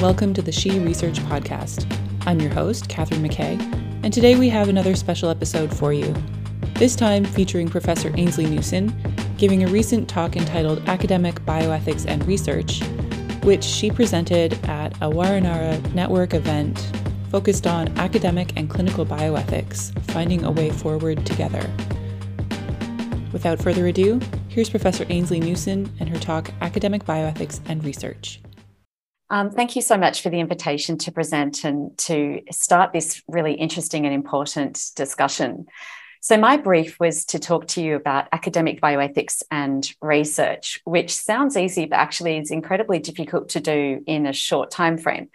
welcome to the She Research Podcast. I'm your host, Catherine McKay, and today we have another special episode for you. This time featuring Professor Ainsley Newson, giving a recent talk entitled Academic Bioethics and Research, which she presented at a Warrenara Network event focused on academic and clinical bioethics, finding a way forward together. Without further ado, here's Professor Ainsley Newson and her talk, Academic Bioethics and Research. Um, thank you so much for the invitation to present and to start this really interesting and important discussion. So, my brief was to talk to you about academic bioethics and research, which sounds easy, but actually is incredibly difficult to do in a short time frame.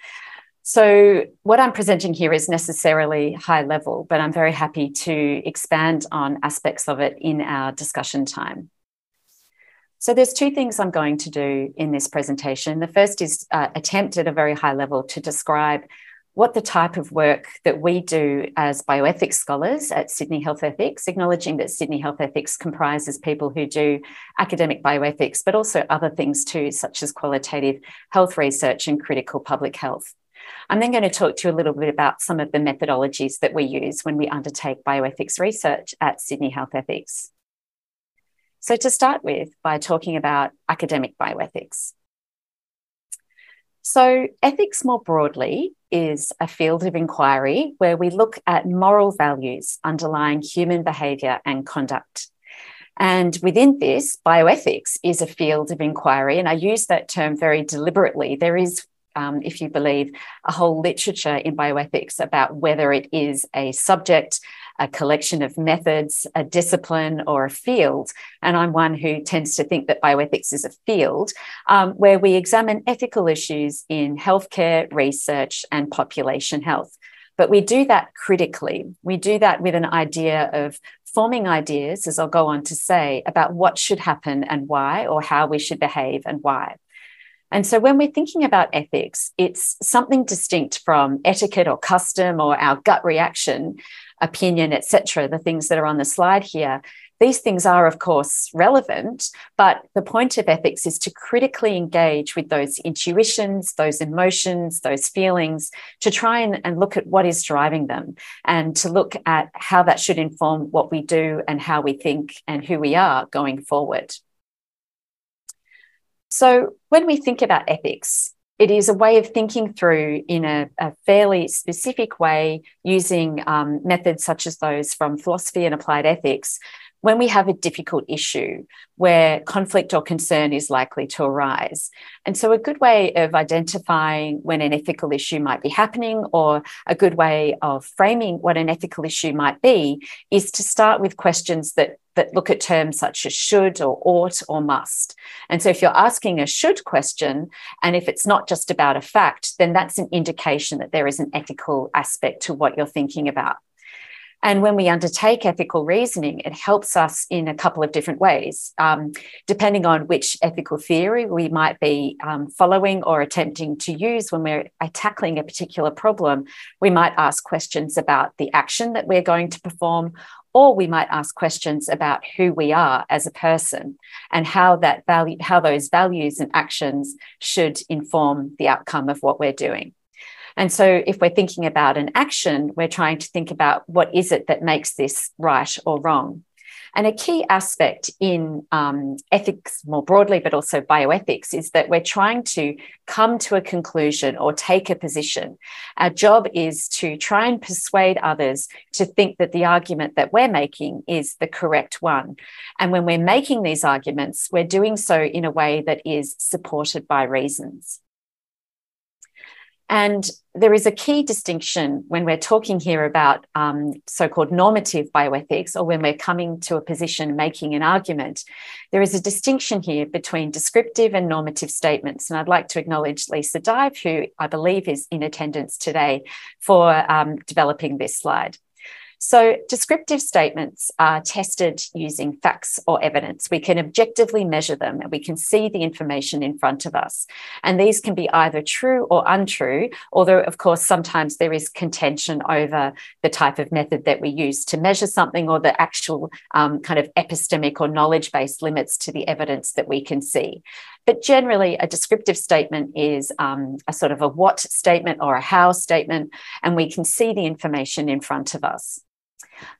So, what I'm presenting here is necessarily high level, but I'm very happy to expand on aspects of it in our discussion time. So, there's two things I'm going to do in this presentation. The first is uh, attempt at a very high level to describe what the type of work that we do as bioethics scholars at Sydney Health Ethics, acknowledging that Sydney Health Ethics comprises people who do academic bioethics, but also other things too, such as qualitative health research and critical public health. I'm then going to talk to you a little bit about some of the methodologies that we use when we undertake bioethics research at Sydney Health Ethics. So, to start with, by talking about academic bioethics. So, ethics more broadly is a field of inquiry where we look at moral values underlying human behaviour and conduct. And within this, bioethics is a field of inquiry. And I use that term very deliberately. There is um, if you believe, a whole literature in bioethics about whether it is a subject, a collection of methods, a discipline, or a field. And I'm one who tends to think that bioethics is a field um, where we examine ethical issues in healthcare, research, and population health. But we do that critically. We do that with an idea of forming ideas, as I'll go on to say, about what should happen and why, or how we should behave and why. And so when we're thinking about ethics, it's something distinct from etiquette or custom or our gut reaction, opinion, etc., the things that are on the slide here. These things are, of course, relevant, but the point of ethics is to critically engage with those intuitions, those emotions, those feelings, to try and, and look at what is driving them and to look at how that should inform what we do and how we think and who we are going forward. So, when we think about ethics, it is a way of thinking through in a, a fairly specific way using um, methods such as those from philosophy and applied ethics when we have a difficult issue where conflict or concern is likely to arise. And so, a good way of identifying when an ethical issue might be happening, or a good way of framing what an ethical issue might be, is to start with questions that that look at terms such as should or ought or must. And so, if you're asking a should question, and if it's not just about a fact, then that's an indication that there is an ethical aspect to what you're thinking about. And when we undertake ethical reasoning, it helps us in a couple of different ways. Um, depending on which ethical theory we might be um, following or attempting to use when we're tackling a particular problem, we might ask questions about the action that we're going to perform. Or we might ask questions about who we are as a person and how that value, how those values and actions should inform the outcome of what we're doing. And so, if we're thinking about an action, we're trying to think about what is it that makes this right or wrong. And a key aspect in um, ethics more broadly, but also bioethics, is that we're trying to come to a conclusion or take a position. Our job is to try and persuade others to think that the argument that we're making is the correct one. And when we're making these arguments, we're doing so in a way that is supported by reasons. And there is a key distinction when we're talking here about um, so called normative bioethics, or when we're coming to a position making an argument. There is a distinction here between descriptive and normative statements. And I'd like to acknowledge Lisa Dive, who I believe is in attendance today, for um, developing this slide. So, descriptive statements are tested using facts or evidence. We can objectively measure them and we can see the information in front of us. And these can be either true or untrue, although, of course, sometimes there is contention over the type of method that we use to measure something or the actual um, kind of epistemic or knowledge based limits to the evidence that we can see. But generally, a descriptive statement is um, a sort of a what statement or a how statement, and we can see the information in front of us.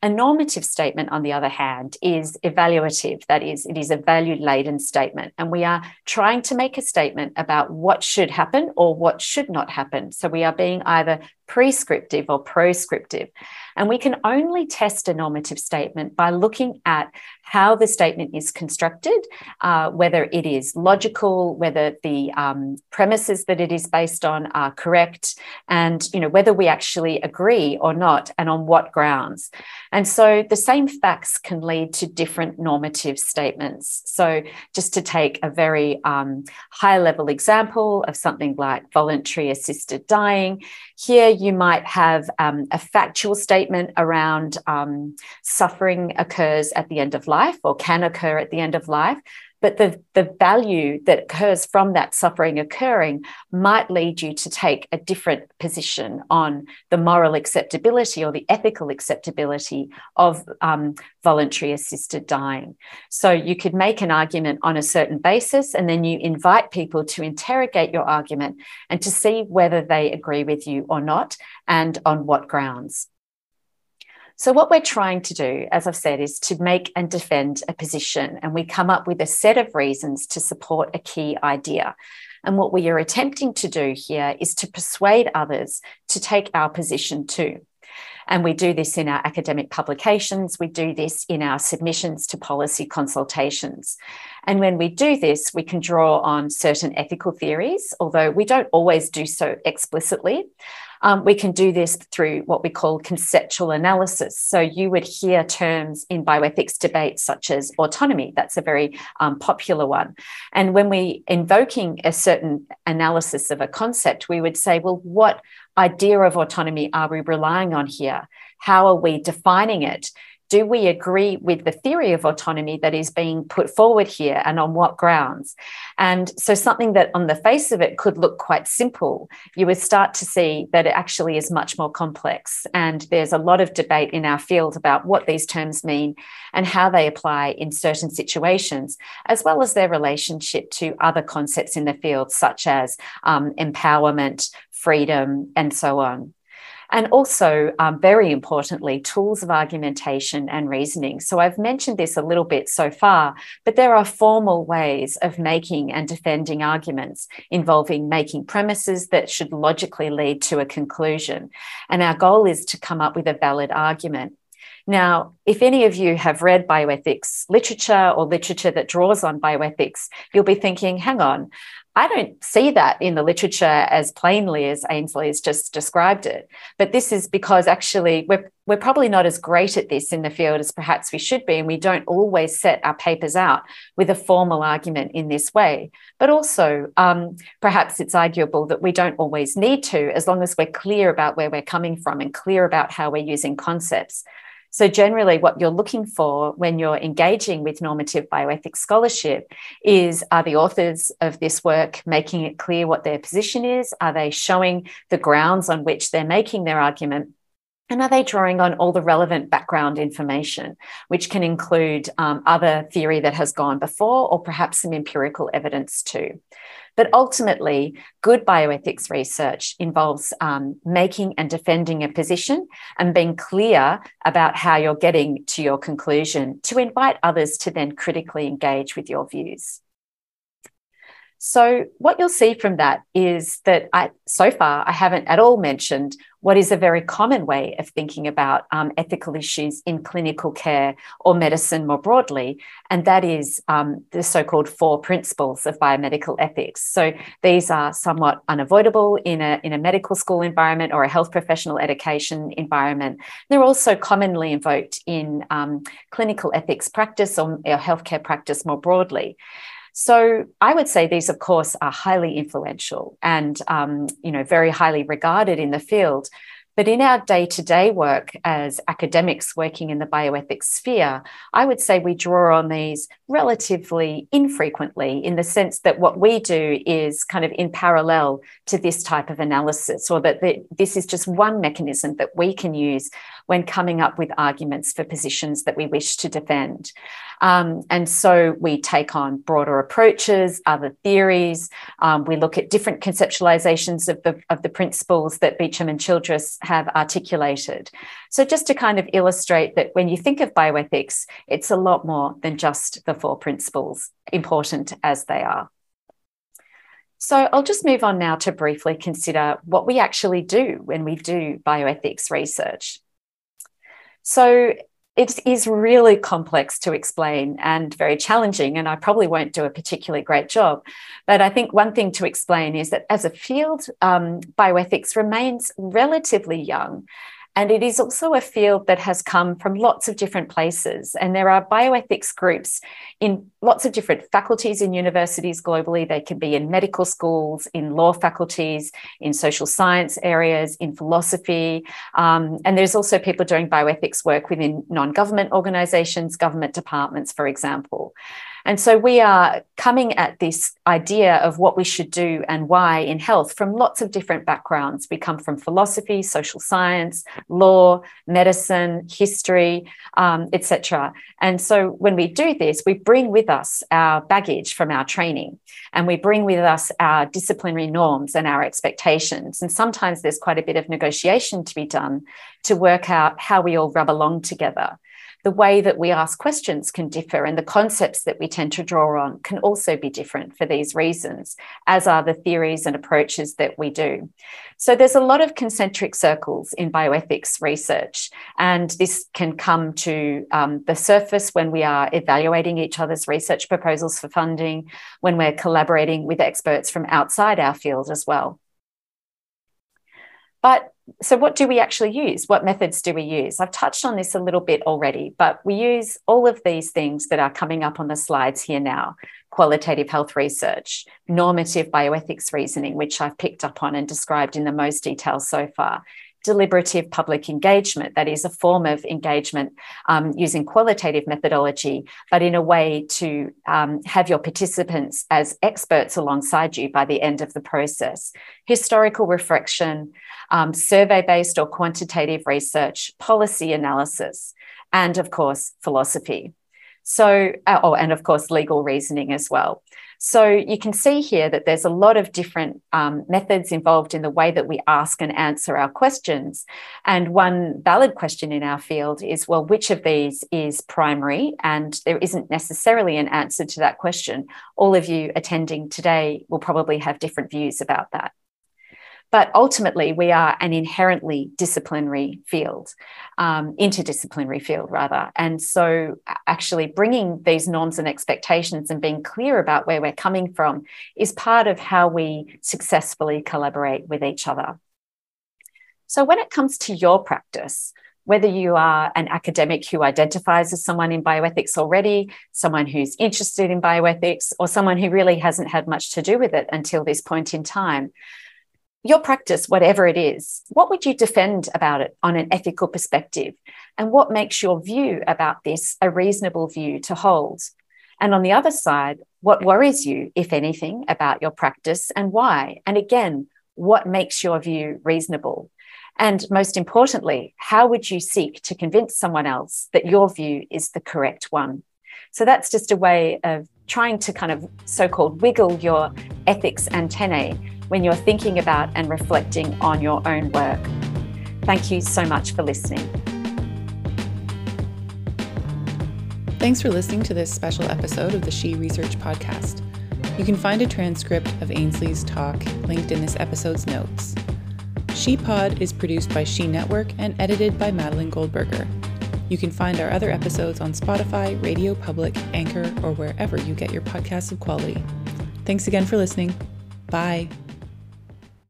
A normative statement, on the other hand, is evaluative. That is, it is a value laden statement. And we are trying to make a statement about what should happen or what should not happen. So we are being either prescriptive or proscriptive. And we can only test a normative statement by looking at how the statement is constructed, uh, whether it is logical, whether the um, premises that it is based on are correct, and you know whether we actually agree or not, and on what grounds. And so the same facts can lead to different normative statements. So just to take a very um, high level example of something like voluntary assisted dying, here you might have um, a factual statement around um, suffering occurs at the end of life or can occur at the end of life. But the, the value that occurs from that suffering occurring might lead you to take a different position on the moral acceptability or the ethical acceptability of um, voluntary assisted dying. So you could make an argument on a certain basis, and then you invite people to interrogate your argument and to see whether they agree with you or not, and on what grounds. So, what we're trying to do, as I've said, is to make and defend a position, and we come up with a set of reasons to support a key idea. And what we are attempting to do here is to persuade others to take our position too. And we do this in our academic publications, we do this in our submissions to policy consultations. And when we do this, we can draw on certain ethical theories, although we don't always do so explicitly. Um, we can do this through what we call conceptual analysis. So you would hear terms in bioethics debates such as autonomy. That's a very um, popular one. And when we invoking a certain analysis of a concept, we would say, well, what idea of autonomy are we relying on here? How are we defining it? Do we agree with the theory of autonomy that is being put forward here and on what grounds? And so, something that on the face of it could look quite simple, you would start to see that it actually is much more complex. And there's a lot of debate in our field about what these terms mean and how they apply in certain situations, as well as their relationship to other concepts in the field, such as um, empowerment, freedom, and so on and also, um, very importantly, tools of argumentation and reasoning. So I've mentioned this a little bit so far, but there are formal ways of making and defending arguments involving making premises that should logically lead to a conclusion. And our goal is to come up with a valid argument. Now, if any of you have read bioethics literature or literature that draws on bioethics, you'll be thinking, hang on, I don't see that in the literature as plainly as Ainsley has just described it. But this is because actually we're, we're probably not as great at this in the field as perhaps we should be. And we don't always set our papers out with a formal argument in this way. But also, um, perhaps it's arguable that we don't always need to, as long as we're clear about where we're coming from and clear about how we're using concepts. So, generally, what you're looking for when you're engaging with normative bioethics scholarship is are the authors of this work making it clear what their position is? Are they showing the grounds on which they're making their argument? And are they drawing on all the relevant background information, which can include um, other theory that has gone before or perhaps some empirical evidence too? But ultimately, good bioethics research involves um, making and defending a position and being clear about how you're getting to your conclusion to invite others to then critically engage with your views. So, what you'll see from that is that I, so far, I haven't at all mentioned what is a very common way of thinking about um, ethical issues in clinical care or medicine more broadly, and that is um, the so called four principles of biomedical ethics. So these are somewhat unavoidable in a, in a medical school environment or a health professional education environment. They're also commonly invoked in um, clinical ethics practice or, or healthcare practice more broadly. So I would say these, of course, are highly influential and um, you know very highly regarded in the field. But in our day to day work as academics working in the bioethics sphere, I would say we draw on these relatively infrequently in the sense that what we do is kind of in parallel to this type of analysis, or that this is just one mechanism that we can use when coming up with arguments for positions that we wish to defend. Um, and so we take on broader approaches, other theories. Um, we look at different conceptualizations of the, of the principles that Beauchamp and Childress have articulated. So, just to kind of illustrate that when you think of bioethics, it's a lot more than just the four principles, important as they are. So I'll just move on now to briefly consider what we actually do when we do bioethics research. So it is really complex to explain and very challenging, and I probably won't do a particularly great job. But I think one thing to explain is that as a field, um, bioethics remains relatively young. And it is also a field that has come from lots of different places. And there are bioethics groups in lots of different faculties in universities globally. They can be in medical schools, in law faculties, in social science areas, in philosophy. Um, and there's also people doing bioethics work within non government organizations, government departments, for example. And so we are coming at this idea of what we should do and why in health from lots of different backgrounds. We come from philosophy, social science, law, medicine, history, um, etc. And so when we do this, we bring with us our baggage from our training and we bring with us our disciplinary norms and our expectations. And sometimes there's quite a bit of negotiation to be done to work out how we all rub along together the way that we ask questions can differ, and the concepts that we tend to draw on can also be different for these reasons, as are the theories and approaches that we do. So, there's a lot of concentric circles in bioethics research, and this can come to um, the surface when we are evaluating each other's research proposals for funding, when we're collaborating with experts from outside our field as well. But so, what do we actually use? What methods do we use? I've touched on this a little bit already, but we use all of these things that are coming up on the slides here now qualitative health research, normative bioethics reasoning, which I've picked up on and described in the most detail so far, deliberative public engagement. That is a form of engagement um, using qualitative methodology, but in a way to um, have your participants as experts alongside you by the end of the process. Historical reflection, um, survey based or quantitative research, policy analysis, and of course, philosophy. So, uh, oh, and of course, legal reasoning as well. So you can see here that there's a lot of different um, methods involved in the way that we ask and answer our questions. And one valid question in our field is well, which of these is primary? And there isn't necessarily an answer to that question. All of you attending today will probably have different views about that. But ultimately, we are an inherently disciplinary field, um, interdisciplinary field, rather. And so, actually, bringing these norms and expectations and being clear about where we're coming from is part of how we successfully collaborate with each other. So, when it comes to your practice, whether you are an academic who identifies as someone in bioethics already, someone who's interested in bioethics, or someone who really hasn't had much to do with it until this point in time, your practice, whatever it is, what would you defend about it on an ethical perspective? And what makes your view about this a reasonable view to hold? And on the other side, what worries you, if anything, about your practice and why? And again, what makes your view reasonable? And most importantly, how would you seek to convince someone else that your view is the correct one? So that's just a way of trying to kind of so called wiggle your ethics antennae when you're thinking about and reflecting on your own work. Thank you so much for listening. Thanks for listening to this special episode of the She Research Podcast. You can find a transcript of Ainsley's talk linked in this episode's notes. She Pod is produced by She Network and edited by Madeline Goldberger. You can find our other episodes on Spotify, Radio Public, Anchor, or wherever you get your podcasts of quality. Thanks again for listening. Bye.